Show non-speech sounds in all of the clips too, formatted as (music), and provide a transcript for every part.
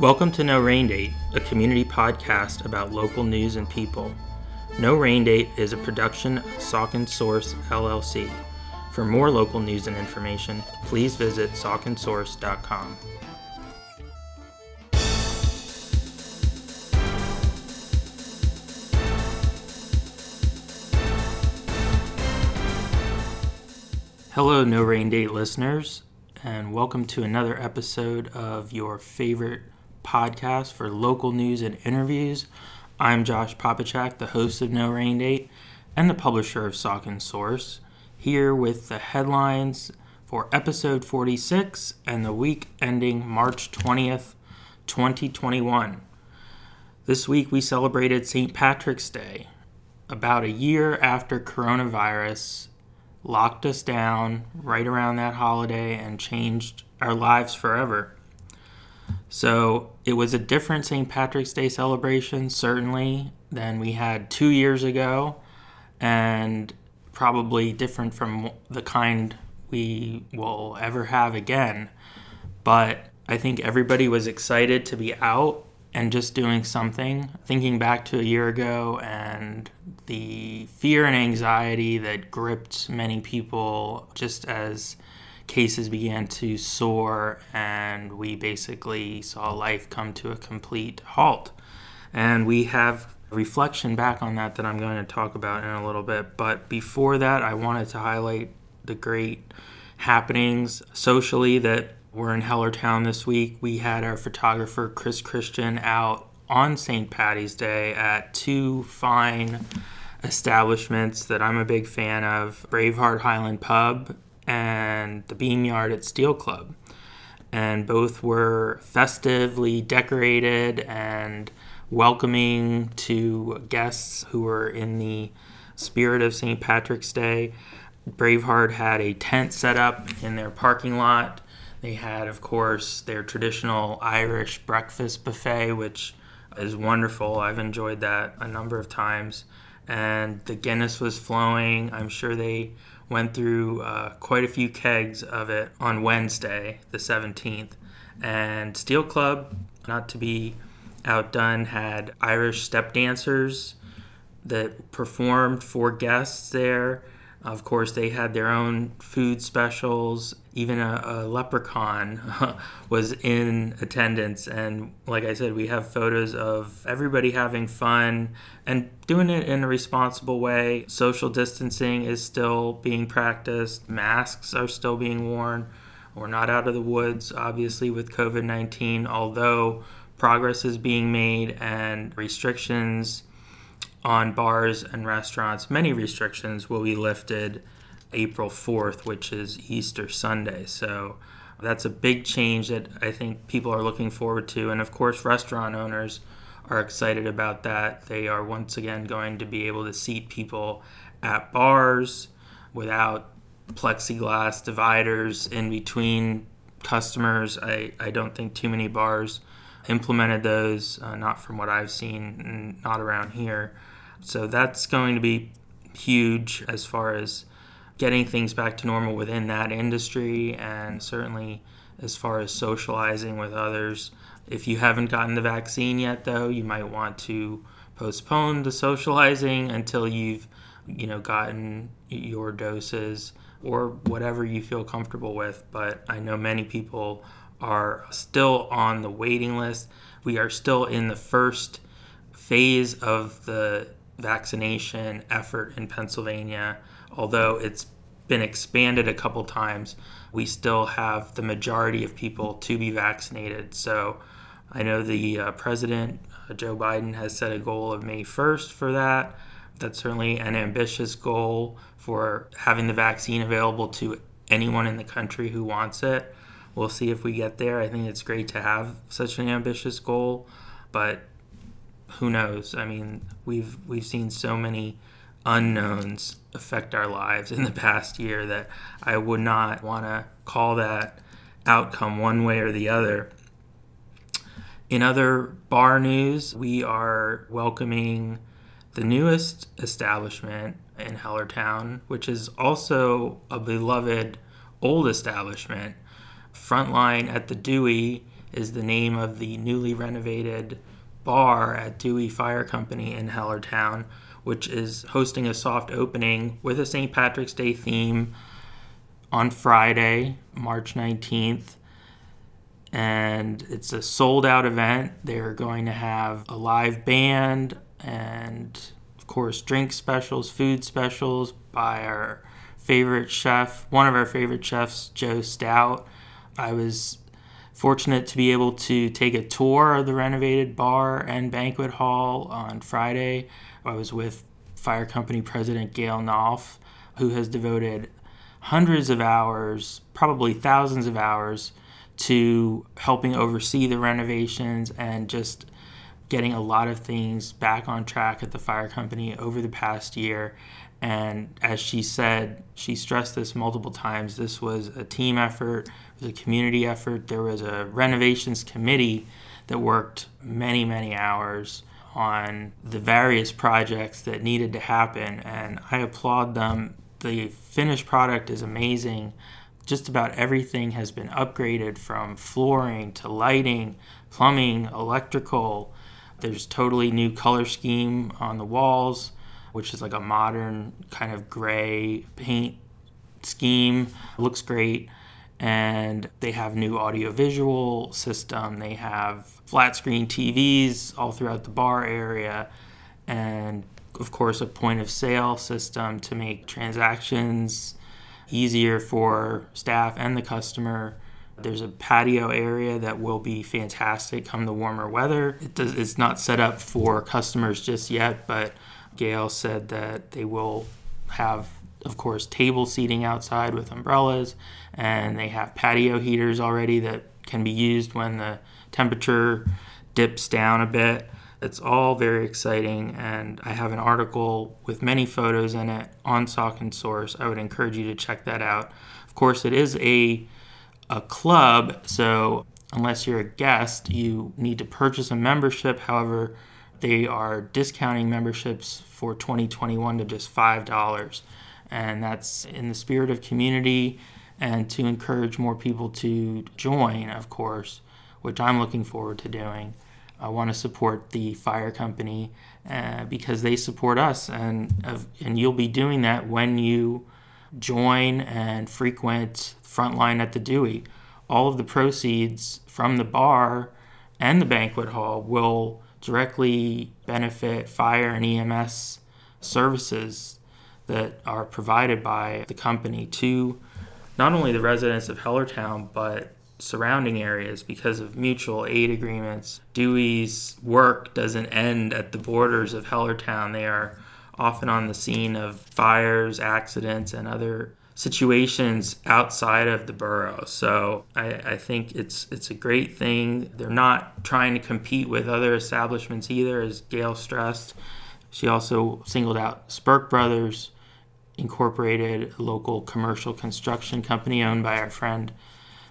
Welcome to No Rain Date, a community podcast about local news and people. No Rain Date is a production of Saucon Source LLC. For more local news and information, please visit sauconsource.com. Hello, No Rain Date listeners, and welcome to another episode of your favorite podcast for local news and interviews. I'm Josh Popichak, the host of No Rain Date and the publisher of Saucon Source, here with the headlines for episode 46 and the week ending March 20th, 2021. This week we celebrated St. Patrick's Day, about a year after coronavirus locked us down right around that holiday and changed our lives forever. So it was a different St. Patrick's Day celebration, certainly, than we had two years ago, and probably different from the kind we will ever have again. But I think everybody was excited to be out and just doing something. Thinking back to a year ago and the fear and anxiety that gripped many people just as cases began to soar and we basically saw life come to a complete halt. And we have reflection back on that that I'm going to talk about in a little bit. But before that, I wanted to highlight the great happenings socially that were in Hellertown this week. We had our photographer Chris Christian out on St. Patty's Day at two fine establishments that I'm a big fan of Braveheart Highland Pub and the Beam Yard at Steel Club. And both were festively decorated and welcoming to guests who were in the spirit of St. Patrick's Day. Braveheart had a tent set up in their parking lot. They had, of course, their traditional Irish breakfast buffet, which is wonderful. I've enjoyed that a number of times. And the Guinness was flowing. I'm sure they went through uh, quite a few kegs of it on Wednesday, the 17th. And Steel Club, not to be outdone, had Irish step dancers that performed for guests there. Of course, they had their own food specials. Even a, a, leprechaun (laughs) was in attendance. And like I said, we have photos of everybody having fun and doing it in a responsible way. Social distancing is still being practiced, masks are still being worn. We're not out of the woods, obviously, with COVID 19, although progress is being made and restrictions on bars and restaurants, many restrictions will be lifted April 4th, which is Easter Sunday. So that's a big change that I think people are looking forward to. And of course, restaurant owners are excited about that. They are once again going to be able to seat people at bars without plexiglass dividers in between customers. I, I don't think too many bars implemented those, uh, not from what I've seen, not around here. So that's going to be huge as far as getting things back to normal within that industry and certainly as far as socializing with others. If you haven't gotten the vaccine yet though, you might want to postpone the socializing until you've you know gotten your doses or whatever you feel comfortable with, but I know many people are still on the waiting list. We are still in the first phase of the vaccination effort in Pennsylvania, although it's been expanded a couple times, we still have the majority of people to be vaccinated. So I know the uh, president, uh, Joe Biden, has set a goal of May 1st for that. That's certainly an ambitious goal for having the vaccine available to anyone in the country who wants it. We'll see if we get there. I think it's great to have such an ambitious goal, but who knows? I mean, we've we've seen so many unknowns affect our lives in the past year that I would not want to call that outcome one way or the other. In other bar news, we are welcoming the newest establishment in Hellertown, which is also a beloved old establishment. Frontline at the Dewey is the name of the newly renovated bar at Dewey Fire Company in Hellertown, which is hosting a soft opening with a St. Patrick's Day theme on Friday, March 19th. And it's a sold out event. They're going to have a live band and, of course, drink specials, food specials by our favorite chef, one of our favorite chefs, Joe Stout. I was fortunate to be able to take a tour of the renovated bar and banquet hall on Friday. I was with Fire Company President Gail Nolf, who has devoted hundreds of hours, probably thousands of hours, to helping oversee the renovations and just getting a lot of things back on track at the fire company over the past year. And as she said, she stressed this multiple times this was a team effort, it was a community effort. There was a renovations committee that worked many, many hours on the various projects that needed to happen. And I applaud them. The finished product is amazing. Just about everything has been upgraded from flooring to lighting, plumbing, electrical. There's totally new color scheme on the walls which is like a modern kind of gray paint scheme. looks great. And they have new audiovisual system. They have flat screen TVs all throughout the bar area. And of course, a point of sale system to make transactions easier for staff and the customer. There's a patio area that will be fantastic come the warmer weather. It does, it's not set up for customers just yet, but Gail said that they will have, of course, table seating outside with umbrellas, and they have patio heaters already that can be used when the temperature dips down a bit. It's all very exciting, and I have an article with many photos in it on Saucon Source. I would encourage you to check that out. Of course, it is a a club, so unless you're a guest, you need to purchase a membership. However, they are discounting memberships for 2021 to just $5. And that's in the spirit of community and to encourage more people to join, of course, which I'm looking forward to doing. I want to support the fire company uh, because they support us, and uh, and you'll be doing that when you join and frequent Frontline at the Dewey. All of the proceeds from the bar and the banquet hall will directly benefit fire and EMS services that are provided by the company to not only the residents of Hellertown, but surrounding areas because of mutual aid agreements. Dewey's work doesn't end at the borders of Hellertown. They are often on the scene of fires, accidents, and other situations outside of the borough. So I, I, think it's it's a great thing. They're not trying to compete with other establishments either, as Gail stressed. She also singled out Spurk Brothers, Incorporated, a local commercial construction company owned by our friend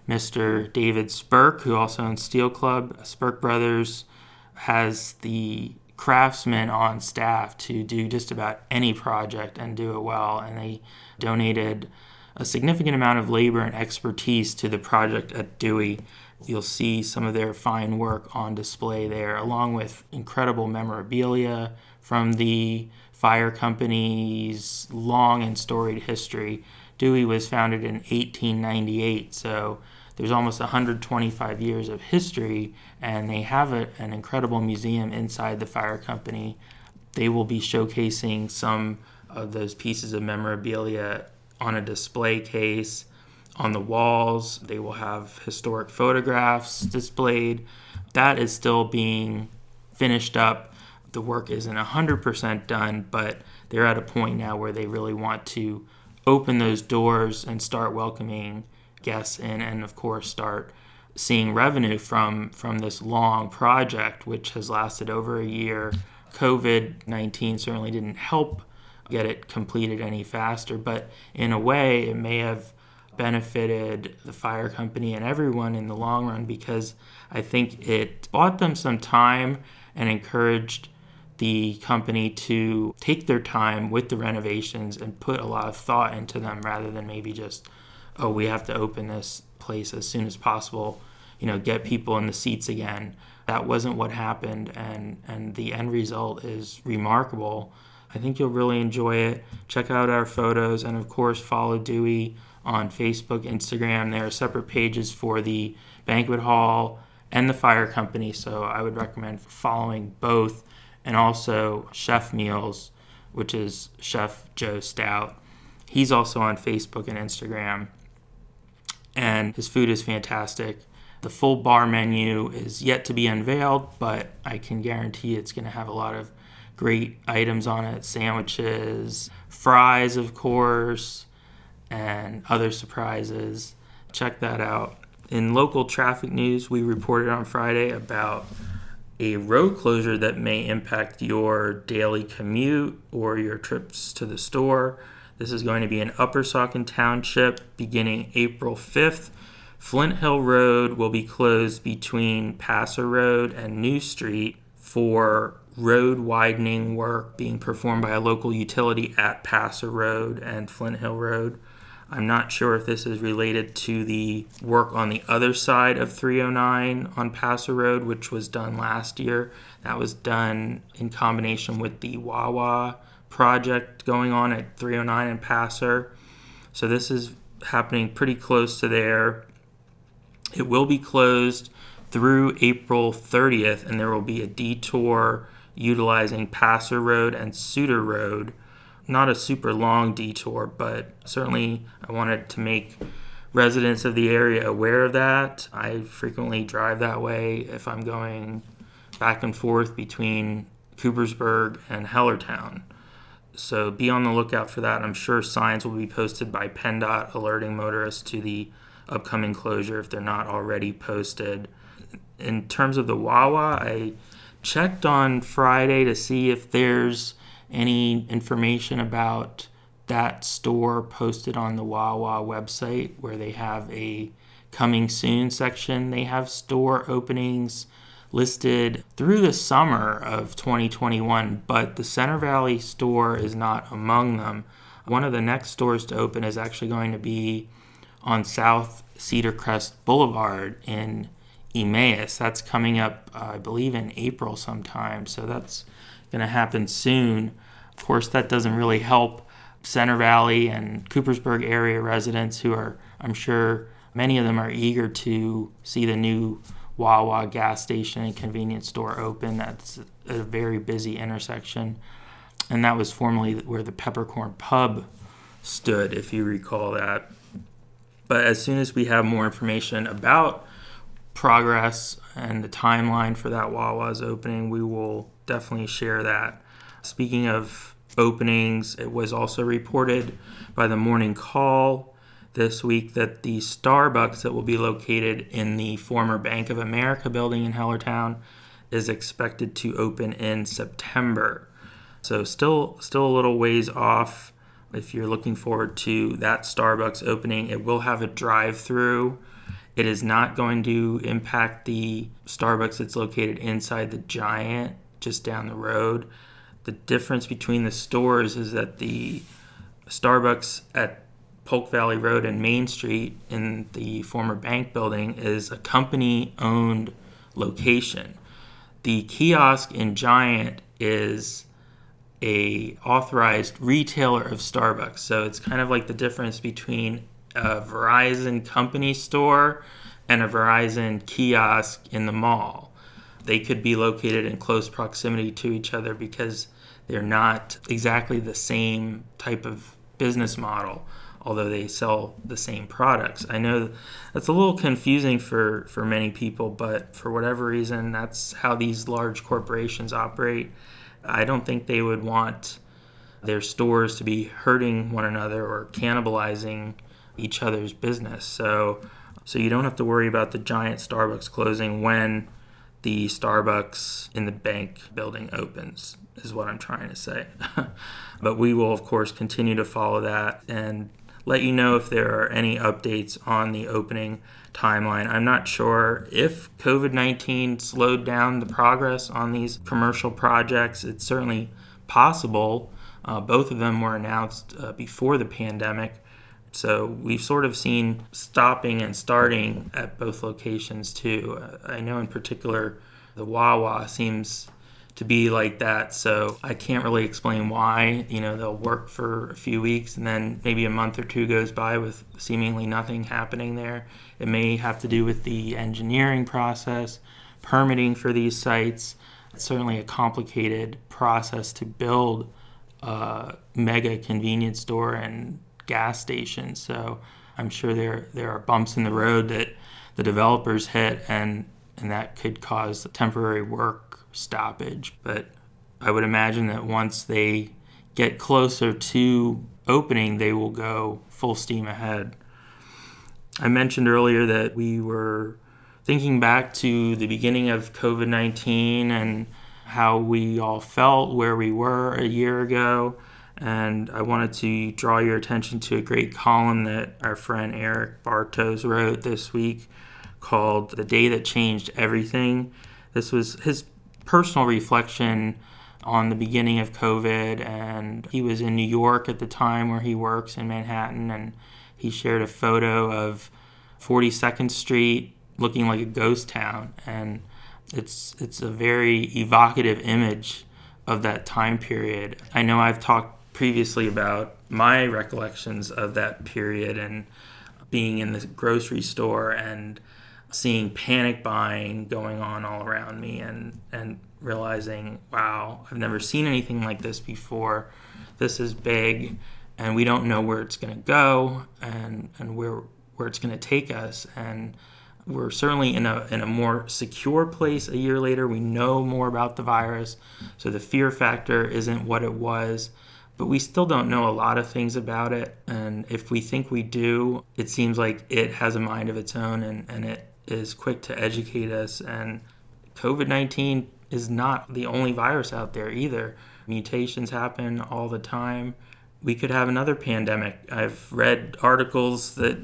Mr. David Spurk, who also owns Steel Club. Spurk Brothers has the craftsmen on staff to do just about any project and do it well. And they donated a significant amount of labor and expertise to the project at Dewey. You'll see some of their fine work on display there, along with incredible memorabilia from the fire company's long and storied history. Dewey was founded in 1898, so there's almost 125 years of history, and they have a, an incredible museum inside the fire company. They will be showcasing some of those pieces of memorabilia on a display case on the walls. They will have historic photographs displayed. That is still being finished up. The work isn't 100% done, but they're at a point now where they really want to open those doors and start welcoming guests in, and of course start seeing revenue from from this long project, which has lasted over a year. COVID nineteen certainly didn't help get it completed any faster, but in a way, it may have benefited the fire company and everyone in the long run because I think it bought them some time and encouraged the company to take their time with the renovations and put a lot of thought into them rather than maybe just oh, we have to open this place as soon as possible. you know, get people in the seats again. That wasn't what happened, and, and the end result is remarkable. I think you'll really enjoy it. Check out our photos, and of course, follow Dewey on Facebook, Instagram. There are separate pages for the banquet hall and the fire company, so I would recommend following both, and also Chef Meals, which is Chef Joe Stout. He's also on Facebook and Instagram, and his food is fantastic. The full bar menu is yet to be unveiled, but I can guarantee it's going to have a lot of great items on it sandwiches, fries, of course, and other surprises. Check that out. In local traffic news, we reported on Friday about a road closure that may impact your daily commute or your trips to the store. This is going to be in Upper Saucon Township beginning April 5th. Flint Hill Road will be closed between Passer Road and New Street for road widening work being performed by a local utility at Passer Road and Flint Hill Road. I'm not sure if this is related to the work on the other side of 309 on Passer Road, which was done last year. That was done in combination with the Wawa project going on at 309 and Passer. So this is happening pretty close to there. It will be closed through April 30th, and there will be a detour utilizing Passer Road and Suter Road. Not a super long detour, but certainly I wanted to make residents of the area aware of that. I frequently drive that way if I'm going back and forth between Coopersburg and Hellertown. So be on the lookout for that. I'm sure signs will be posted by PennDOT alerting motorists to the upcoming closure if they're not already posted. In terms of the Wawa, I checked on Friday to see if there's any information about that store posted on the Wawa website where they have a coming soon section. They have store openings listed through the summer of 2021, but the Center Valley store is not among them. One of the next stores to open is actually going to be on South Cedar Crest Boulevard in Emmaus. That's coming up, uh, I believe, in April sometime, so that's going to happen soon. Of course, that doesn't really help Center Valley and Coopersburg area residents who are, I'm sure, many of them are eager to see the new Wawa gas station and convenience store open. That's a very busy intersection. And that was formerly where the Peppercorn Pub stood, if you recall that. But as soon as we have more information about progress and the timeline for that Wawa's opening, we will definitely share that. Speaking of openings, it was also reported by the Morning Call this week that the Starbucks that will be located in the former Bank of America building in Hellertown is expected to open in September. So still still a little ways off if you're looking forward to that Starbucks opening. It will have a drive-through. It is not going to impact the Starbucks that's located inside the Giant just down the road. The difference between the stores is that the Starbucks at Polk Valley Road and Main Street in the former bank building is a company owned location. The kiosk in Giant is a authorized retailer of Starbucks. So it's kind of like the difference between a Verizon company store and a Verizon kiosk in the mall. They could be located in close proximity to each other because they're not exactly the same type of business model although they sell the same products. I know that's a little confusing for, for many people, but for whatever reason, that's how these large corporations operate. I don't think they would want their stores to be hurting one another or cannibalizing each other's business. So, so you don't have to worry about the giant Starbucks closing when the Starbucks in the bank building opens, is what I'm trying to say. (laughs) but we will, of course, continue to follow that and let you know if there are any updates on the opening timeline. I'm not sure if COVID 19 slowed down the progress on these commercial projects. It's certainly possible. Uh, both of them were announced uh, before the pandemic, So we've sort of seen stopping and starting at both locations too. Uh, I know in particular the Wawa seems to be like that. So I can't really explain why. You know, they'll work for a few weeks and then maybe a month or two goes by with seemingly nothing happening there. It may have to do with the engineering process, permitting for these sites. It's certainly a complicated process to build a mega convenience store and gas station. So I'm sure there there are bumps in the road that the developers hit and and that could cause temporary work stoppage. But I would imagine that once they get closer to opening, they will go full steam ahead. I mentioned earlier that we were thinking back to the beginning of COVID 19 and how we all felt, where we were a year ago. And I wanted to draw your attention to a great column that our friend Eric Bartos wrote this week called The Day That Changed Everything. This was his personal reflection on the beginning of COVID, and he was in New York at the time where he works in Manhattan, and he shared a photo of 42nd Street looking like a ghost town, and it's it's a very evocative image of that time period. I know I've talked previously about my recollections of that period and being in the grocery store and seeing panic buying going on all around me and and realizing wow I've never seen anything like this before. This is big and we don't know where it's going to go and and where where it's going to take us. And we're certainly in a in a more secure place a year later. We know more about the virus. So the fear factor isn't what it was but we still don't know a lot of things about it and if we think we do it seems like it has a mind of its own and, and it is quick to educate us. And COVID 19 is not the only virus out there either. Mutations happen all the time. We could have another pandemic. I've read articles that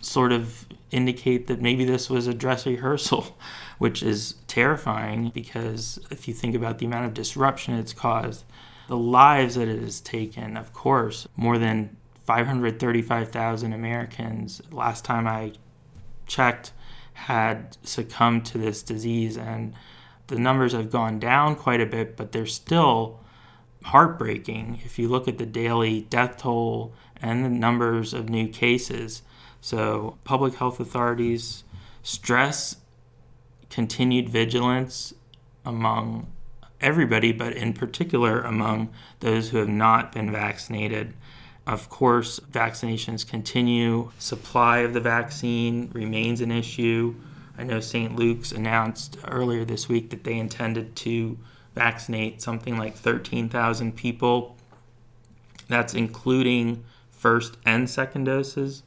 sort of indicate that maybe this was a dress rehearsal, (laughs) which is terrifying because if you think about the amount of disruption it's caused, the lives that it has taken, of course, more than 535,000 Americans, last time I checked, had succumbed to this disease. And the numbers have gone down quite a bit, but they're still heartbreaking if you look at the daily death toll and the numbers of new cases. So, public health authorities stress continued vigilance among everybody, but in particular among those who have not been vaccinated. Of course, vaccinations continue. Supply of the vaccine remains an issue. I know St. Luke's announced earlier this week that they intended to vaccinate something like 13,000 people. That's including first and second doses.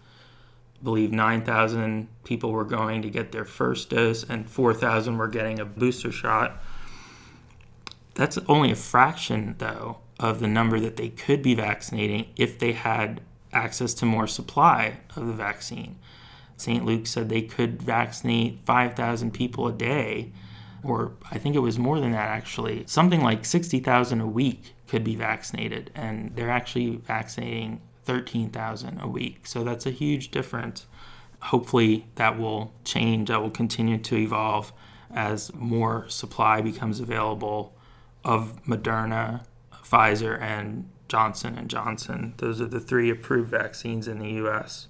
I believe 9,000 people were going to get their first dose and 4,000 were getting a booster shot. That's only a fraction, though, of the number that they could be vaccinating if they had access to more supply of the vaccine. St. Luke said they could vaccinate 5,000 people a day, or I think it was more than that actually. Something like 60,000 a week could be vaccinated, and they're actually vaccinating 13,000 a week. So that's a huge difference. Hopefully, that will change, that will continue to evolve as more supply becomes available of Moderna Pfizer and Johnson and Johnson. Those are the three approved vaccines in the US.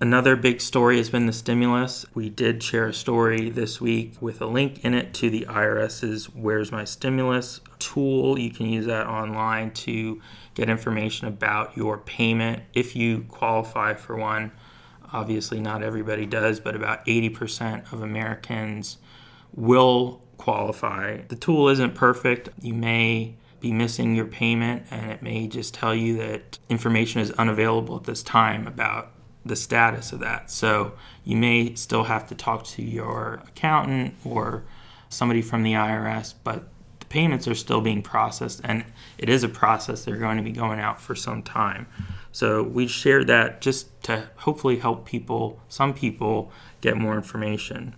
Another big story has been the stimulus. We did share a story this week with a link in it to the IRS's Where's My Stimulus tool. You can use that online to get information about your payment if you qualify for one. Obviously, not everybody does, but about 80% of Americans will qualify. The tool isn't perfect. You may be missing your payment, and it may just tell you that information is unavailable at this time about the status of that. So you may still have to talk to your accountant or somebody from the IRS, but the payments are still being processed, and it is a process. They're going to be going out for some time. So we shared that just to hopefully help people, some people, get more information.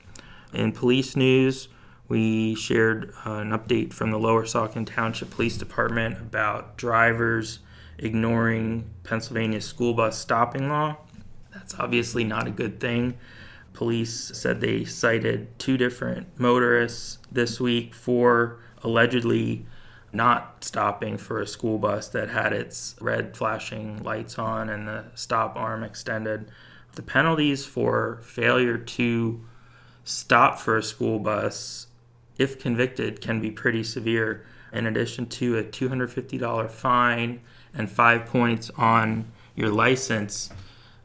In police news, we shared uh, an update from the Lower Saucon Township Police Department about drivers ignoring Pennsylvania's school bus stopping law. That's obviously not a good thing. Police said they cited two different motorists this week for allegedly not stopping for a school bus that had its red flashing lights on and the stop arm extended. The penalties for failure to stop for a school bus, if convicted, can be pretty severe. In addition to a $250 fine and five points on your license,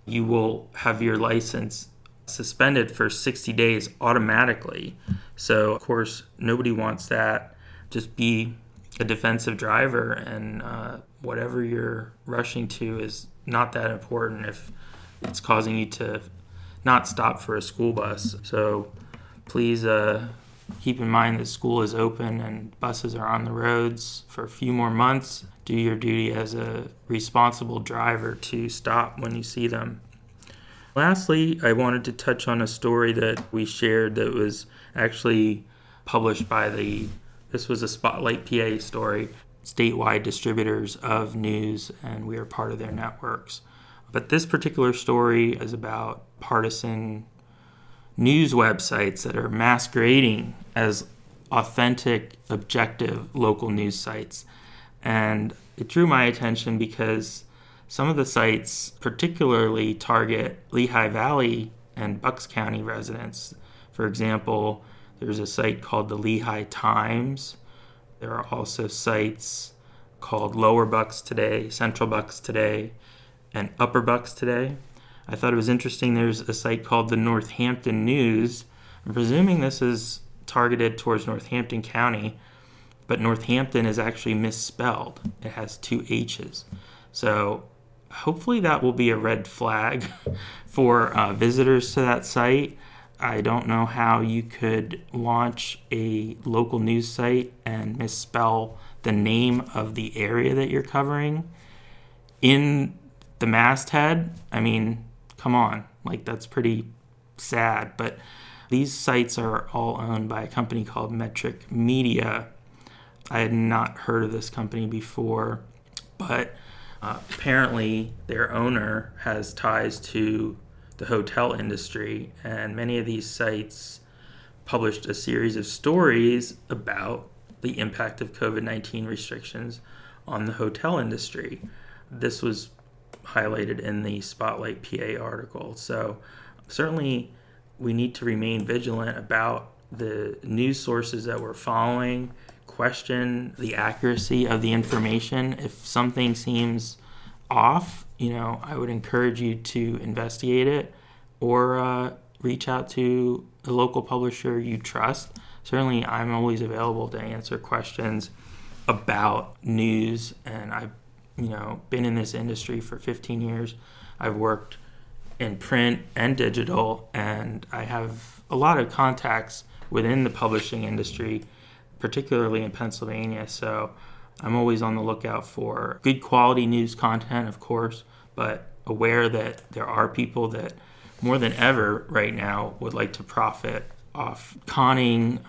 you will have your license suspended for 60 days automatically. So, of course, nobody wants that. Just be a defensive driver, and uh, whatever you're rushing to is not that important if it's causing you to not stop for a school bus. So, please uh, keep in mind that school is open and buses are on the roads for a few more months. Do your duty as a responsible driver to stop when you see them. Lastly, I wanted to touch on a story that we shared that was actually published by the, this was a Spotlight PA story, statewide distributors of news, and we are part of their networks. But this particular story is about partisan news websites that are masquerading as authentic, objective local news sites. And it drew my attention because some of the sites particularly target Lehigh Valley and Bucks County residents. For example, there's a site called the Lehigh Times. There are also sites called Lower Bucks Today, Central Bucks Today, and Upper Bucks Today. I thought it was interesting there's a site called the Northampton News. I'm presuming this is targeted towards Northampton County, but Northampton is actually misspelled. It has two H's. So hopefully that will be a red flag (laughs) for uh, visitors to that site. I don't know how you could launch a local news site and misspell the name of the area that you're covering in the masthead. I mean, come on, like that's pretty sad. But these sites are all owned by a company called Metric Media. I had not heard of this company before, but uh, apparently, their owner has ties to the hotel industry, and many of these sites published a series of stories about the impact of COVID 19 restrictions on the hotel industry. This was highlighted in the Spotlight PA article. So, certainly, we need to remain vigilant about the news sources that we're following question the accuracy of the information. If something seems off, you know, I would encourage you to investigate it or uh, reach out to a local publisher you trust. Certainly, I'm always available to answer questions about news, and I've, you know, been in this industry for 15 years. I've worked in print and digital, and I have a lot of contacts within the publishing industry particularly in Pennsylvania. So I'm always on the lookout for good quality news content, of course, but aware that there are people that more than ever right now would like to profit off conning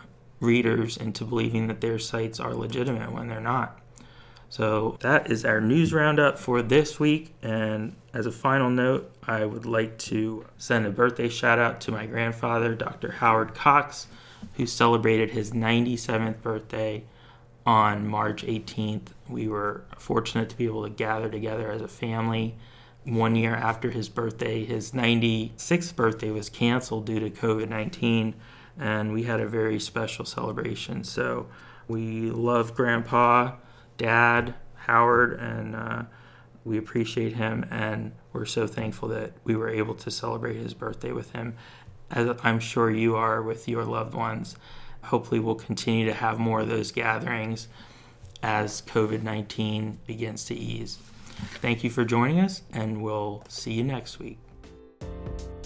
readers into believing that their sites are legitimate when they're not. So that is our news roundup for this week. And as a final note, I would like to send a birthday shout out to my grandfather, Dr. Howard Cox who celebrated his 97th birthday on March 18th. We were fortunate to be able to gather together as a family. One year after his birthday, his 96th birthday was canceled due to COVID 19, and we had a very special celebration. So we love Grandpa, Dad, Howard, and uh, we appreciate him, and we're so thankful that we were able to celebrate his birthday with him as I'm sure you are with your loved ones. Hopefully, we'll continue to have more of those gatherings as COVID 19 begins to ease. Thank you for joining us, and we'll see you next week.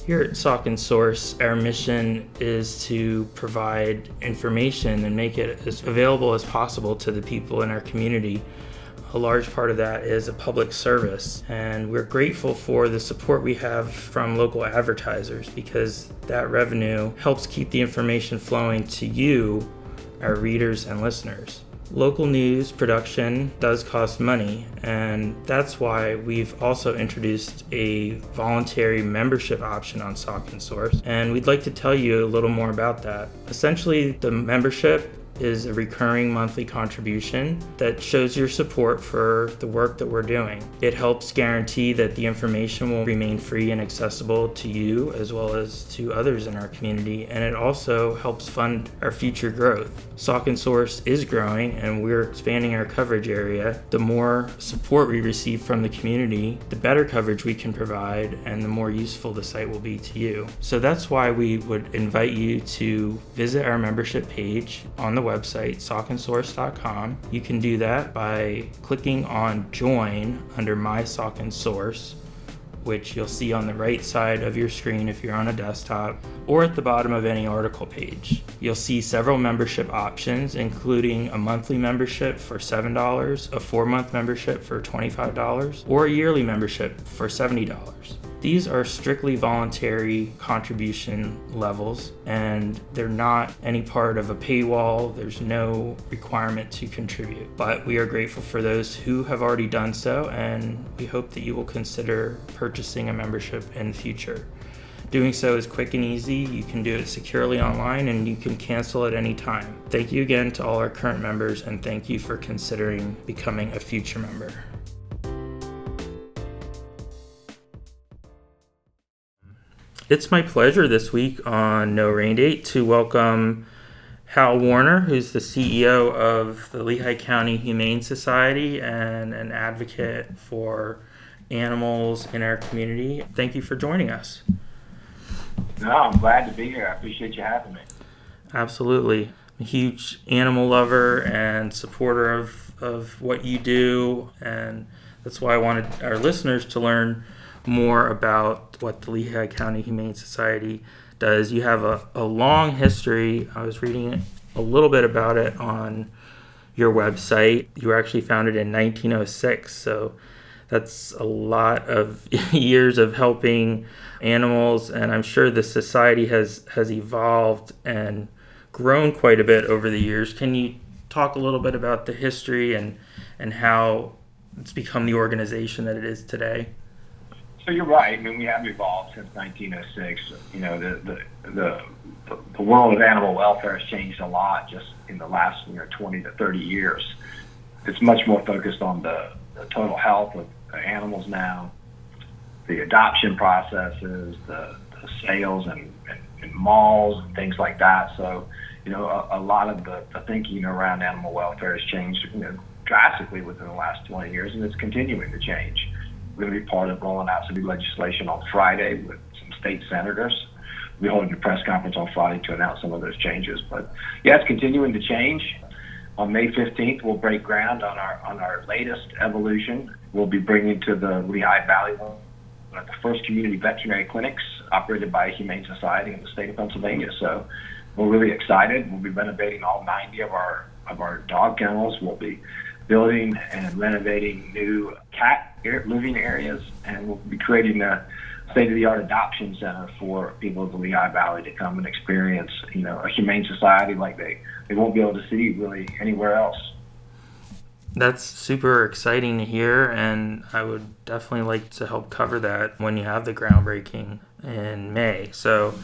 Here at Saucon Source, our mission is to provide information and make it as available as possible to the people in our community a large part of that is a public service. And we're grateful for the support we have from local advertisers because that revenue helps keep the information flowing to you, our readers and listeners. Local news production does cost money, and that's why we've also introduced a voluntary membership option on Saucon Source. And we'd like to tell you a little more about that. Essentially, the membership is a recurring monthly contribution that shows your support for the work that we're doing. It helps guarantee that the information will remain free and accessible to you as well as to others in our community, and it also helps fund our future growth. Saucon Source is growing and we're expanding our coverage area. The more support we receive from the community, the better coverage we can provide and the more useful the site will be to you. So that's why we would invite you to visit our membership page on the website, sauconsource.com. You can do that by clicking on Join under My Saucon Source, which you'll see on the right side of your screen if you're on a desktop, or at the bottom of any article page. You'll see several membership options, including a monthly membership for $7, a four month membership for $25, or a yearly membership for $70. These are strictly voluntary contribution levels, and they're not any part of a paywall. There's no requirement to contribute. But we are grateful for those who have already done so, and we hope that you will consider purchasing a membership in the future. Doing so is quick and easy. You can do it securely online and you can cancel at any time. Thank you again to all our current members, and thank you for considering becoming a future member. It's my pleasure this week on No Rain Date to welcome Hal Warner, who's the CEO of the Lehigh County Humane Society and an advocate for animals in our community. Thank you for joining us. No, I'm glad to be here. I appreciate you having me. Absolutely. I'm a huge animal lover and supporter of, of what you do, and that's why I wanted our listeners to learn more about what the Lehigh County Humane Society does. You have a, a long history. I was reading a little bit about it on your website. You were actually founded in 1906, so that's a lot of (laughs) years of helping animals, and I'm sure the society has has evolved and grown quite a bit over the years. Can you talk a little bit about the history and and how it's become the organization that it is today? So you're right. I mean, we have evolved since 1906. You know, the the the, the world of animal welfare has changed a lot just in the last you know 20 to 30 years. It's much more focused on the, the total health of animals now, the adoption processes, the, the sales and, and, and malls and things like that. So, you know, a, a lot of the, the thinking around animal welfare has changed you know, drastically within the last 20 years, and it's continuing to change going to be part of rolling out some new legislation on Friday with some state senators. We'll be holding a press conference on Friday to announce some of those changes. But yeah, it's continuing to change. On May 15th, we'll break ground on our on our latest evolution. We'll be bringing to the Lehigh Valley one of the first community veterinary clinics operated by a humane society in the state of Pennsylvania. So we're really excited. We'll be renovating all 90 of our of our dog kennels. We'll be building and renovating new cat living areas, and we'll be creating a state-of-the-art adoption center for people of the Lehigh Valley to come and experience, you know, a humane society like they, they won't be able to see really anywhere else. That's super exciting to hear, and I would definitely like to help cover that when you have the groundbreaking in May. So,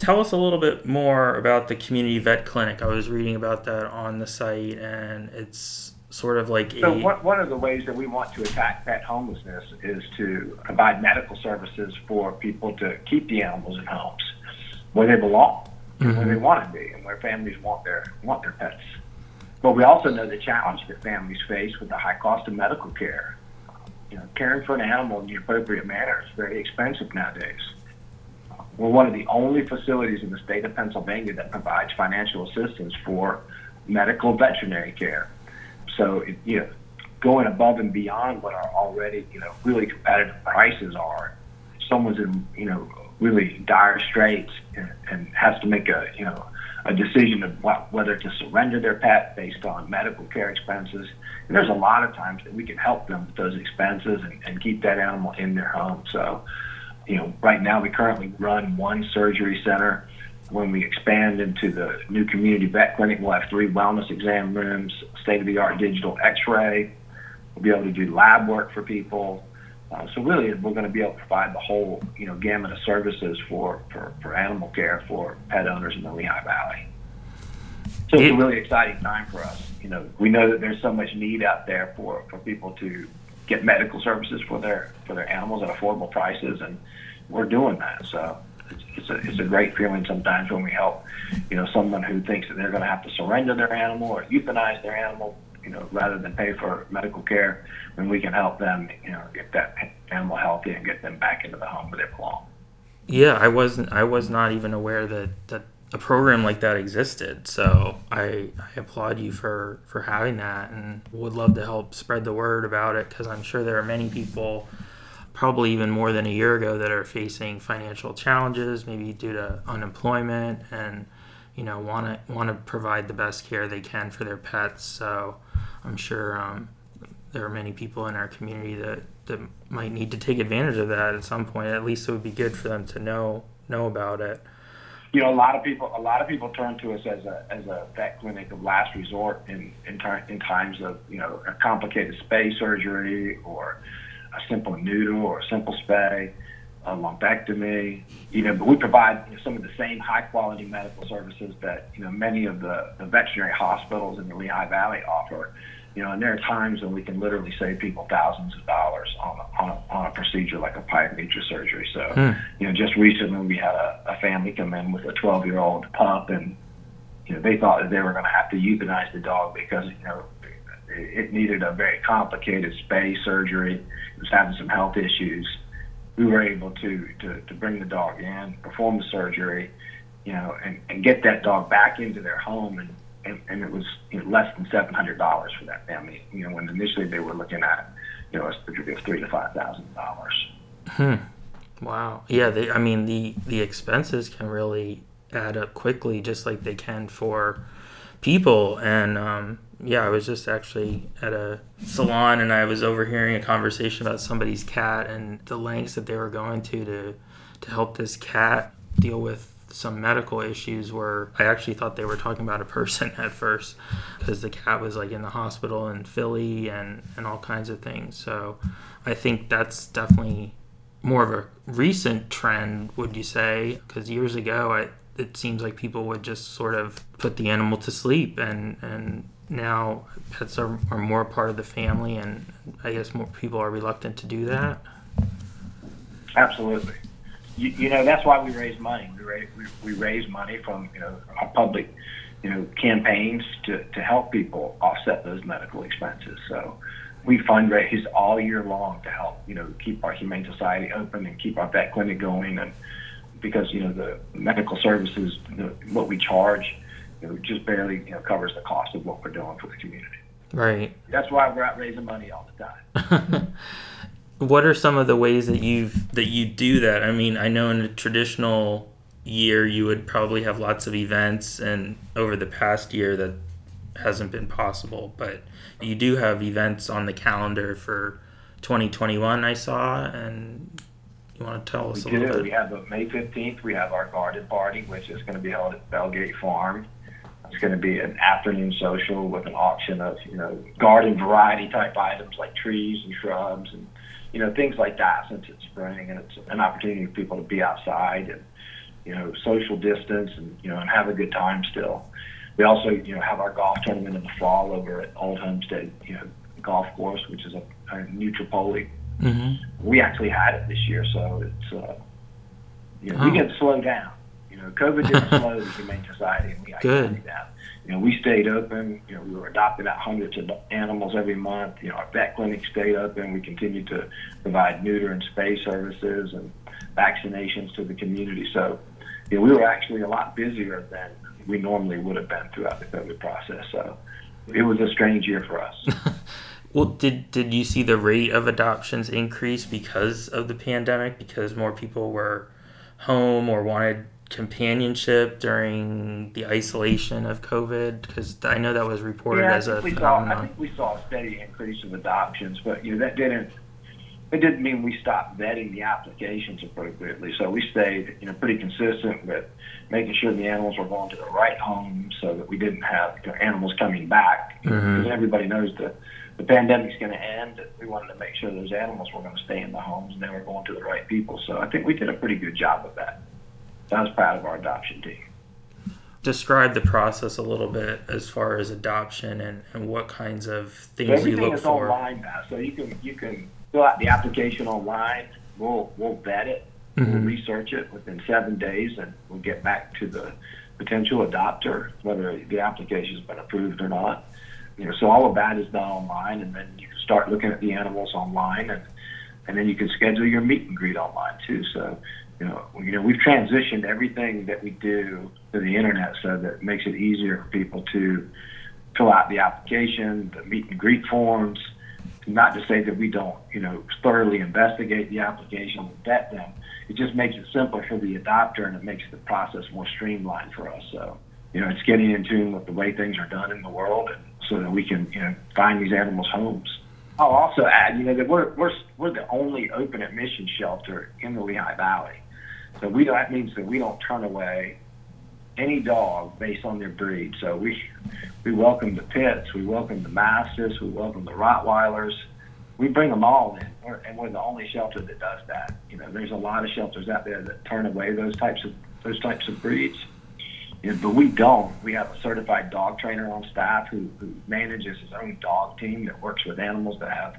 tell us a little bit more about the community vet clinic. I was reading about that on the site, and it's sort of like so a. One, one of the ways that we want to attack pet homelessness is to provide medical services for people to keep the animals in homes where they belong, mm-hmm. where they want to be, and where families want their want their pets. But we also know the challenge that families face with the high cost of medical care. You know, caring for an animal in the appropriate manner is very expensive nowadays. We're one of the only facilities in the state of Pennsylvania that provides financial assistance for medical veterinary care. So, it, you know, going above and beyond what our already, you know, really competitive prices are, someone's in, you know, really dire straits and, and has to make a, you know, a decision of what, whether to surrender their pet based on medical care expenses. And there's a lot of times that we can help them with those expenses and, and keep that animal in their home. So, you know, right now we currently run one surgery center when we expand into the new community vet clinic, we'll have three wellness exam rooms, state of the art digital x ray. We'll be able to do lab work for people. Uh, so really, we're going to be able to provide the whole, you know, gamut of services for, for, for animal care for pet owners in the Lehigh Valley. So it's a really exciting time for us. You know, we know that there's so much need out there for, for people to get medical services for their for their animals at affordable prices, and we're doing that. So it's, a it's a great feeling sometimes when we help, you know, someone who thinks that they're going to have to surrender their animal or euthanize their animal, you know, rather than pay for medical care, when we can help them, you know, get that animal healthy and get them back into the home where they belong. Yeah, I wasn't. I was not even aware that that a program like that existed. So I, I applaud you for, for having that and would love to help spread the word about it because I'm sure there are many people, probably even more than a year ago, that are facing financial challenges, maybe due to unemployment and you know want to want to provide the best care they can for their pets. So I'm sure um, there are many people in our community that, that might need to take advantage of that at some point. At least it would be good for them to know know about it you know, a lot of people, a lot of people turn to us as a as a vet clinic of last resort in in, ter- in times of you know a complicated spay surgery or a simple neuter or a simple spay, a lumpectomy. You know, but we provide you know, some of the same high quality medical services that you know many of the, the veterinary hospitals in the Lehigh Valley offer. You know, and there are times when we can literally save people thousands of dollars on a, on a, on a procedure like a pyometra surgery. So, hmm. you know, just recently we had a, a family come in with a 12 year old pup, and you know they thought that they were going to have to euthanize the dog because you know it needed a very complicated spay surgery. It was having some health issues. We were able to, to, to bring the dog in, perform the surgery, you know, and, and get that dog back into their home and and, and it was you know, less than seven hundred dollars for that family. You know, when initially they were looking at you know a surgery of three to five thousand dollars. Hmm. Wow. Yeah. They, I mean, the the expenses can really add up quickly, just like they can for people. And um, yeah, I was just actually at a salon, and I was overhearing a conversation about somebody's cat and the lengths that they were going to to to help this cat deal with some medical issues where I actually thought they were talking about a person (laughs) at first because the cat was like in the hospital in Philly and, and all kinds of things. So I think that's definitely more of a recent trend, would you say? Because years ago, I, it seems like people would just sort of put the animal to sleep and, and now pets are, are more part of the family and I guess more people are reluctant to do that. Absolutely you, you know that's why we raise money. We raise we, we raise money from you know our public you know campaigns to to help people offset those medical expenses. So we fundraise all year long to help you know keep our humane society open and keep our vet clinic going and because you know the medical services the, what we charge you know, just barely you know covers the cost of what we're doing for the community. Right. That's why we're out raising money all the time. (laughs) what are some of the ways that you've that you do that? I mean, I know in a traditional year you would probably have lots of events, and over the past year that hasn't been possible. But you do have events on the calendar for 2021. I saw, and you want to tell us we a little do. bit? We have a May 15th. We have our garden party, which is going to be held at Bellgate Farm. It's going to be an afternoon social with an auction of you know garden variety type items like trees and shrubs and you know, things like that since it's spring and it's an opportunity for people to be outside and, you know, social distance and, you know, and have a good time still. We also, you know, have our golf tournament in the fall over at Old Homestead, you know, golf course, which is a, a New Tripoli. Mm-hmm. We actually had it this year, so it's, uh, you know, oh. we get to slow down. You know, COVID didn't (laughs) slow the Humane Society, and we Good. down you know, we stayed open. You know, we were adopting out hundreds of animals every month. You know, our vet clinic stayed open. We continued to provide neuter and spay services and vaccinations to the community. So, you know, we were actually a lot busier than we normally would have been throughout the COVID process. So, it was a strange year for us. (laughs) well, did did you see the rate of adoptions increase because of the pandemic? Because more people were home or wanted companionship during the isolation of COVID? Because I know that was reported yeah, as a we phenomenon. Saw, I think we saw a steady increase of adoptions, but you know that didn't it didn't mean we stopped vetting the applications appropriately. So we stayed, you know, pretty consistent with making sure the animals were going to the right home, so that we didn't have you know, animals coming back. Because Mhm. everybody knows the the pandemic's going to end. We wanted to make sure those animals were going to stay in the homes and they were going to the right people. So I think we did a pretty good job of that. So I was proud of our adoption team. Describe the process a little bit as far as adoption and, and what kinds of So things you everything look is for. online now, so you can you can fill out the application online. We'll we'll vet it, we'll Mhm. research it within seven days, and we'll get back to the potential adopter whether the application's been approved or not. You know, so all of that is done online, and then you can start looking at the animals online, and and then you can schedule your meet and greet online too. So. You know, you know, we've transitioned everything that we do to the internet so that it makes it easier for people to fill out the application, the meet and greet forms. Not to say that we don't, you know, thoroughly investigate the application and vet them. It just makes it simpler for the adopter and it makes the process more streamlined for us. So, you know, it's getting in tune with the way things are done in the world, and so that we can, you know, find these animals homes. I'll also add, you know, that we're we're we're the only open admission shelter in the Lehigh Valley. So we that means that we don't turn away any dog based on their breed. So we we welcome the pits, we welcome the mastiffs, we welcome the Rottweilers. We bring them all in, we're, and we're the only shelter that does that. You know, there's a lot of shelters out there that turn away those types of those types of breeds. You but we don't. We have a certified dog trainer on staff who, who manages his own dog team that works with animals that have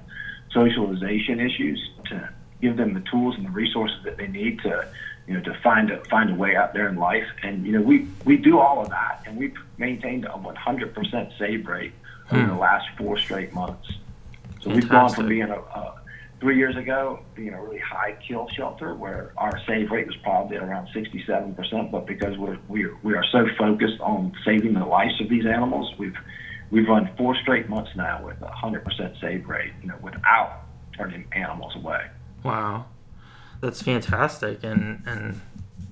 socialization issues to give them the tools and the resources that they need to you know, to find a find a way out there in life. And you know, we we do all of that, and we've maintained a 100% save rate over Hmm. the last four straight months. So we've gone from being a, a three years ago being a really high kill shelter where our save rate was probably around 67%, but because we're we are, we are so focused on saving the lives of these animals, we've we've run four straight months now with a 100% save rate, you know, without turning animals away. Wow, that's fantastic, and and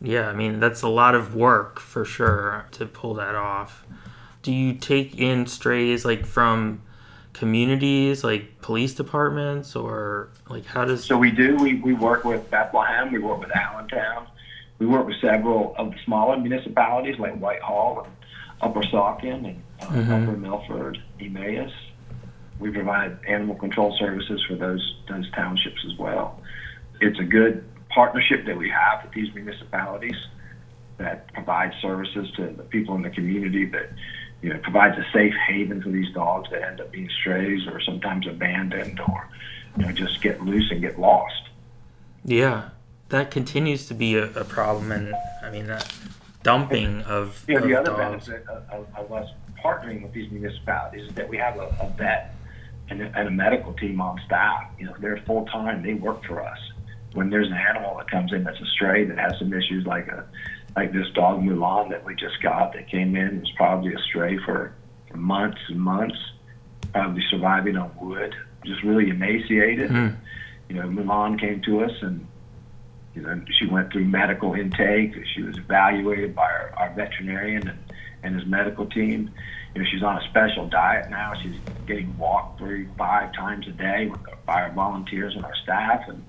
yeah, I mean that's a lot of work for sure to pull that off. Do you take in strays like from communities, like police departments, or like how does? So we do. We, we work with Bethlehem. We work with Allentown. We work with several of the smaller municipalities like Whitehall and Upper Saucon and uh, Mhm. Upper Milford, Emmaus. We provide animal control services for those those townships as well. It's a good partnership that we have with these municipalities that provide services to the people in the community that you know provides a safe haven for these dogs that end up being strays or sometimes abandoned or you know just get loose and get lost. Yeah, that continues to be a, a problem, and I mean that dumping of, You know, the other dogs. benefit of, of, of us partnering with these municipalities is that we have a, a vet and a, and a medical team on staff. You know, they're full time. They work for us. When there's an animal that comes in that's a stray that has some issues, like a like this dog Mulan that we just got that came in was probably a stray for, for months and months, probably surviving on wood, just really emaciated. Hmm. You know, Mulan came to us and you know, she went through medical intake. She was evaluated by our, our veterinarian and, and his medical team. You know, she's on a special diet now. She's getting walked three, five times a day with, by our volunteers and our staff. And,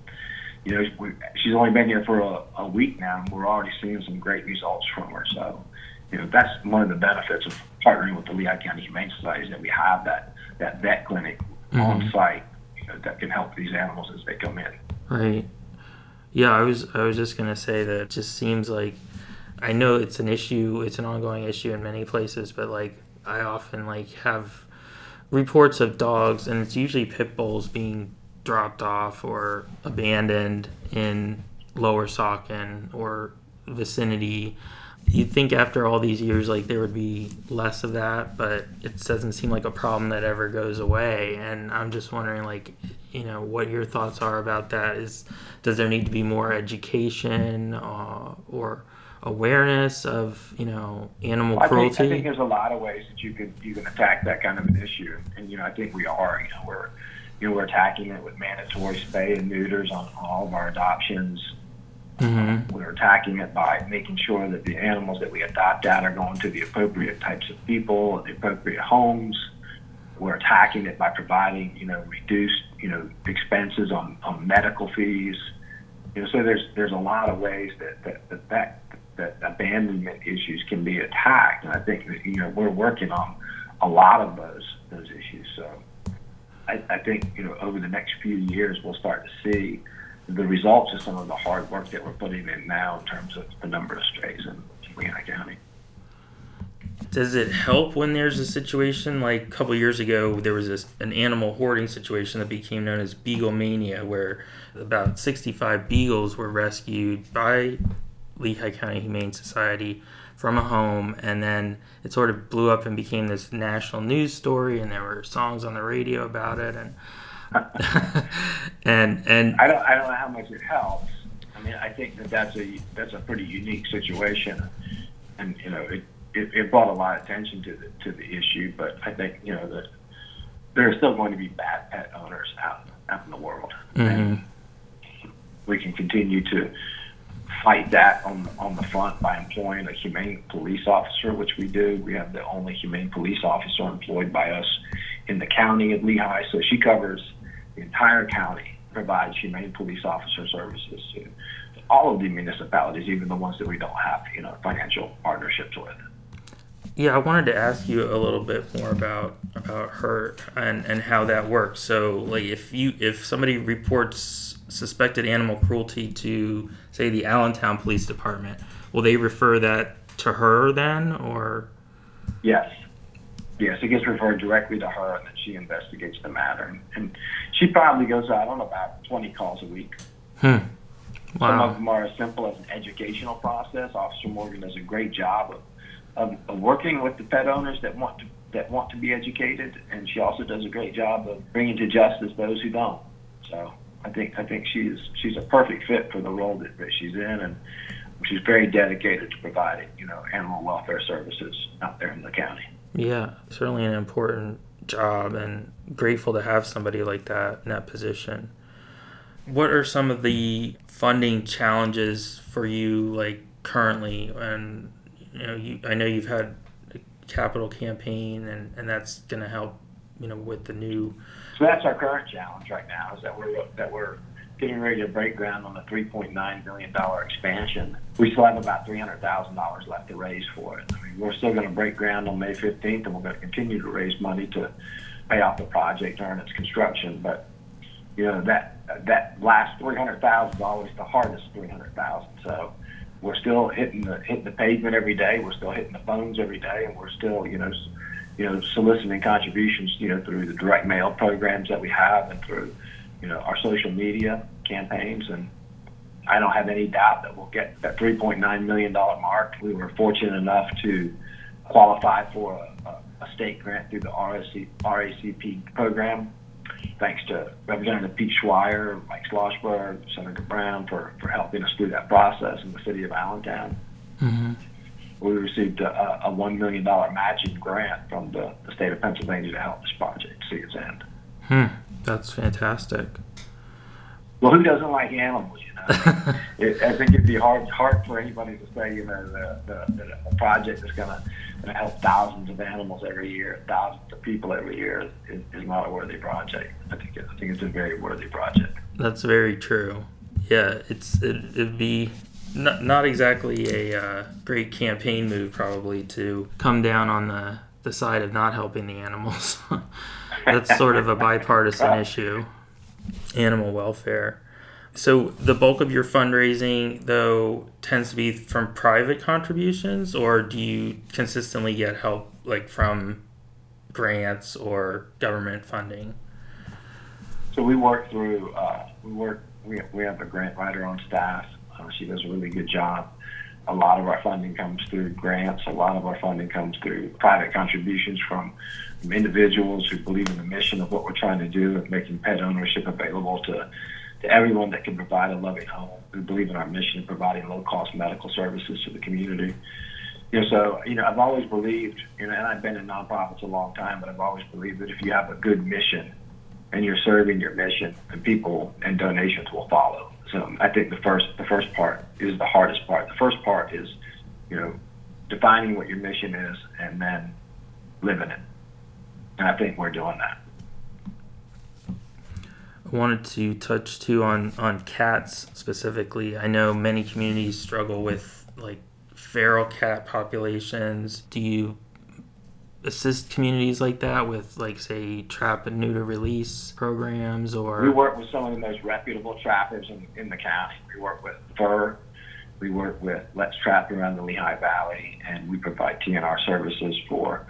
you know, we, she's only been here for a, a week now, and we're already seeing some great results from her. So, you know, that's one of the benefits of partnering with the Lehigh County Humane Society is that we have that, that vet clinic on Mhm. site you know, that can help these animals as they come in. Right. Yeah, I was I was just gonna say that it just seems like I know it's an issue, it's an ongoing issue in many places, but like I often like have reports of dogs and it's usually pit bulls being dropped off or abandoned in lower Saucon or vicinity. You'd think after all these years like there would be less of that, but it doesn't seem like a problem that ever goes away. And I'm just wondering like you know what your thoughts are about that is does there need to be more education uh, or awareness of you know animal I think, cruelty I think there's a lot of ways that you could you can attack that kind of an issue, and you know I think we are. You know we're you know we're attacking it with mandatory spay and neuters on all of our adoptions. hmm We're attacking it by making sure that the animals that we adopt out are going to the appropriate types of people, the appropriate homes. we're attacking it by providing, you know, reduced, you know, expenses on, on medical fees. You know, so there's there's a lot of ways that that that, that, that abandonment issues can be attacked, and I think that you know we're working on a lot of those those issues. So I, I think you know over the next few years we'll start to see the results of some of the hard work that we're putting in now in terms of the number of strays in Lehigh County. Does it help when there's a situation like a couple years ago? There was this, an animal hoarding situation that became known as Beagle Mania, where about 65 beagles were rescued by Lehigh County Humane Society from a home, and then it sort of blew up and became this national news story, and there were songs on the radio about it, and (laughs) and and I don't I don't know how much it helps. I mean, I think that that's a that's a pretty unique situation, and you know it it, it brought a lot of attention to the to the issue. But I think you know that there are still going to be bad pet owners out out in the world, mm-hmm. and we can continue to fight that on on the front by employing a humane police officer, which we do. We have the only humane police officer employed by us in the county of Lehigh, so she covers the entire county, provides humane police officer services to all of the municipalities, even the ones that we don't have, you know, financial partnerships with. Yeah, I wanted to ask you a little bit more about about her and and how that works. So, like, if you if somebody reports suspected animal cruelty to, say, the Allentown Police Department, will they refer that to her then, or? Yes, yes, it gets referred directly to her, and then she investigates the matter. And, and she probably goes out on about twenty calls a week. Hmm. Wow. Some of them are as simple as an educational process. Officer Morgan does a great job of of, of working with the pet owners that want to that want to be educated, and she also does a great job of bringing to justice those who don't. So I think I think she's she's a perfect fit for the role that, that she's in, and she's very dedicated to providing you know animal welfare services out there in the county. Yeah, certainly an important job, and grateful to have somebody like that in that position. What are some of the funding challenges for you, like currently, and you know, you, I know you've had a capital campaign, and, and that's going to help, you know, with the new. So that's our current challenge right now is that we're that we're getting ready to break ground on the 3.9 billion dollar expansion. We still have about 300 thousand dollars left to raise for it. I mean, we're still going to break ground on May 15th, and we're going to continue to raise money to pay off the project during its construction. But you know that that last 300 thousand dollars, the hardest 300 thousand. So we're still hitting the hitting the pavement every day. We're still hitting the phones every day, and we're still you know you know soliciting contributions you know through the direct mail programs that we have and through you know our social media campaigns and. I don't have any doubt that we'll get that 3.9 million dollar mark. We were fortunate enough to qualify for a, a, a state grant through the RSC, RACP program thanks to Representative Pete Schweyer, Mike Schlossberg, Senator Browne for, for helping us through that process in the city of Allentown. Mm-hmm. We received a, a $1 million matching grant from the, the state of Pennsylvania to help this project see its end. Hmm. That's fantastic. Well, who doesn't like animals? You know, (laughs) it, I think it'd be hard hard for anybody to say, you know, the, the, the, the project is going to going to help thousands of animals every year, thousands of people every year is, is not a worthy project. I think it, I think it's a very worthy project. That's very true. Yeah, it's it, it'd be not not exactly a uh, great campaign move probably to come down on the the side of not helping the animals. (laughs) That's sort of a bipartisan (laughs) issue, animal welfare. So the bulk of your fundraising, though, tends to be from private contributions, or do you consistently get help like from grants or government funding? So we work through. Uh, we work. We we have a grant writer on staff. Uh, she does a really good job. A lot of our funding comes through grants. A lot of our funding comes through private contributions from, from individuals who believe in the mission of what we're trying to do of making pet ownership available to to everyone that can provide a loving home. We believe in our mission of providing low cost medical services to the community. You know, so you know, I've always believed, you know, and I've been in nonprofits a long time, but I've always believed that if you have a good mission and you're serving your mission, and people and donations will follow. So I think the first the first part is the hardest part. The first part is, you know, defining what your mission is and then living it. And I think we're doing that. I wanted to touch too on on cats specifically. I know many communities struggle with like feral cat populations. Do you assist communities like that with like say trap and neuter release programs or we work with some of the most reputable trappers in, in the county. We work with fur we work with let's trap around the lehigh valley and we provide tnr services for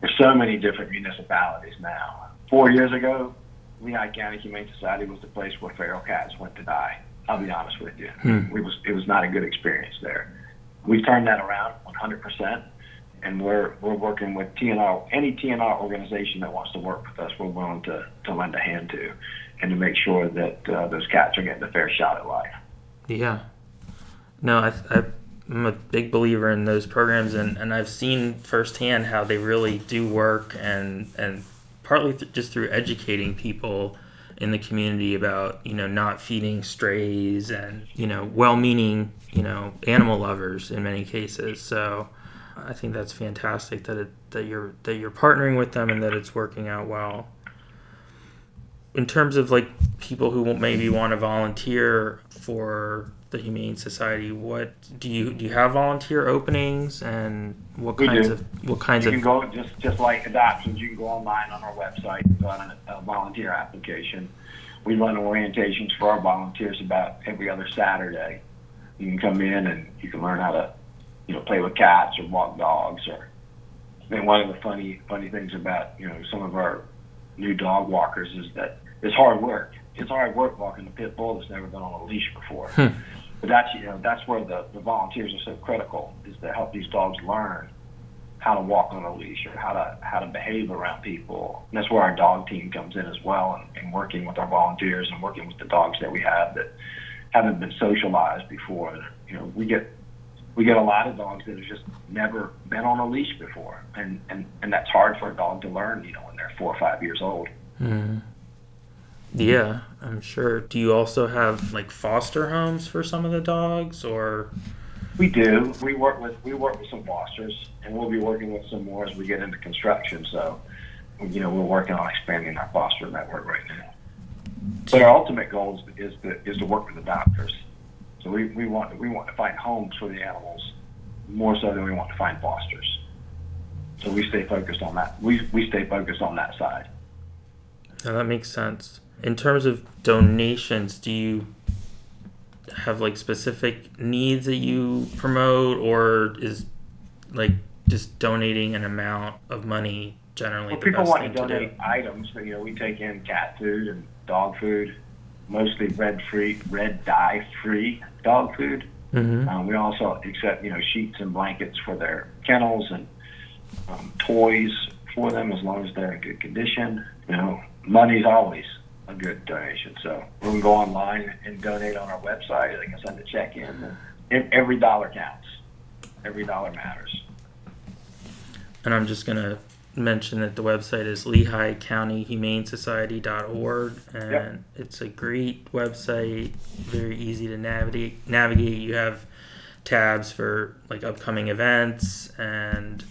for so many different municipalities now. Four years ago lehigh county humane society was the place where feral cats went to die. I'll be honest with you. Hmm. it was it was not a good experience there. We've turned that around 100% and we're we're working with TNR. Any TNR organization that wants to work with us, we're willing to to lend a hand to, and to make sure that uh, those cats are getting a fair shot at life. Yeah. No, I, I, I'm a big believer in those programs, and, and I've seen firsthand how they really do work, and and partly th- just through educating people in the community about you know not feeding strays and you know well-meaning you know animal lovers in many cases. So I think that's fantastic that it that you're that you're partnering with them and that it's working out well in terms of like people who maybe want to volunteer for the Humane Society, what do you do? You have volunteer openings, and what We kinds do. of what kinds You of can go just just like adoptions. You can go online on our website, fill out a, a volunteer application. We run orientations for our volunteers about every other Saturday. You can come in and you can learn how to, you know, play with cats or walk dogs. Or and one of the funny funny things about you know some of our new dog walkers is that it's hard work. It's hard work walking a pit bull that's never been on a leash before. Hmm. But that's you know that's where the, the volunteers are so critical is to help these dogs learn how to walk on a leash or how to how to behave around people. And that's where our dog team comes in as well, and, and working with our volunteers and working with the dogs that we have that haven't been socialized before. You know, we get we get a lot of dogs that have just never been on a leash before, and and and that's hard for a dog to learn. You know, when they're four or five years old. Hmm. Yeah, I'm sure. Do you also have like foster homes for some of the dogs, or We do. We work with we work with some fosters, and we'll be working with some more as we get into construction. So, you know, we're working on expanding our foster network right now. But our ultimate goal is, is to is to work with the doctors. So we, we want we want to find homes for the animals more so than we want to find fosters. So we stay focused on that. We we stay focused on that side. Now that makes sense. In terms of donations, do you have like specific needs that you promote, or is like just donating an amount of money generally Well, the people best want to thing to do? donate items. So, you know, we take in cat food and dog food, mostly red free, red dye free dog food. Mm-hmm. Um, we also accept, you know, sheets and blankets for their kennels and um, toys for them as long as they're in good condition. You know, money's always a good donation. So we can go online and donate on our website. They can send a check in. Every dollar counts. Every dollar matters. And I'm just gonna mention that the website is LehighCountyHumaneSociety.org, and Yep. it's a great website, very easy to navigate. Navigate. You have tabs for like upcoming events and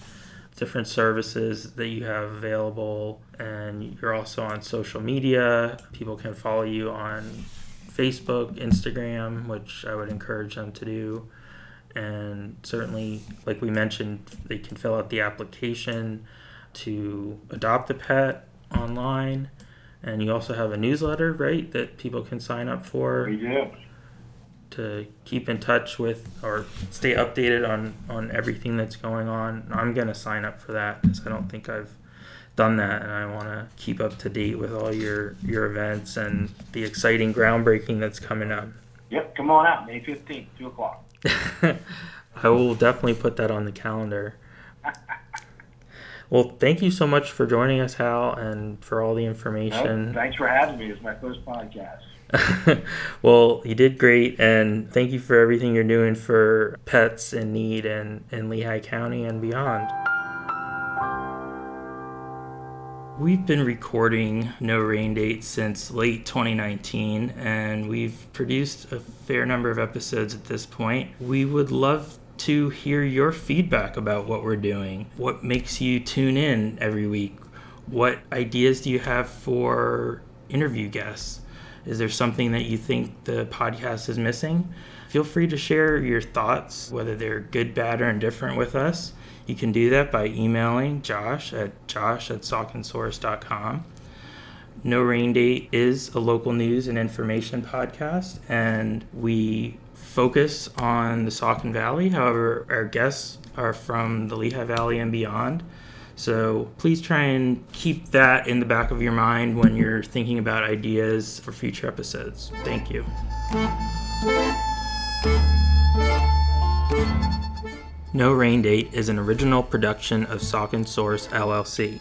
different services that you have available, and you're also on social media. People can follow you on Facebook, Instagram, which I would encourage them to do and certainly like we mentioned they can fill out the application to adopt a pet online and you also have a newsletter right that people can sign up for We do. to keep in touch with or stay updated on on everything that's going on i'm going to sign up for that because i don't think i've done that and i want to keep up to date with all your your events and the exciting groundbreaking that's coming up Yep, come on out, May 15th, 2 o'clock. (laughs) I will definitely put that on the calendar. Well, thank you so much for joining us, Hal, and for all the information. thanks for having me. It's my first podcast. (laughs) well, you did great, and thank you for everything you're doing for pets in need and in Lehigh County and beyond. We've been recording No Rain Date since late 2019, and we've produced a fair number of episodes at this point. We would love to hear your feedback about what we're doing. What makes you tune in every week? What ideas do you have for interview guests? Is there something that you think the podcast is missing? Feel free to share your thoughts, whether they're good, bad, or indifferent, with us. You can do that by emailing Josh at josh at sauconsource.com. No Rain Date is a local news and information podcast, and we focus on the Saucon Valley. However, our guests are from the Lehigh Valley and beyond. So please try and keep that in the back of your mind when you're thinking about ideas for future episodes. Thank you. No Rain Date is an original production of Saucon Source LLC.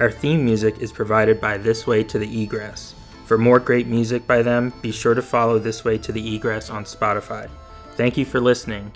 Our theme music is provided by This Way to the Egress. For more great music by them, be sure to follow This Way to the Egress on Spotify. Thank you for listening.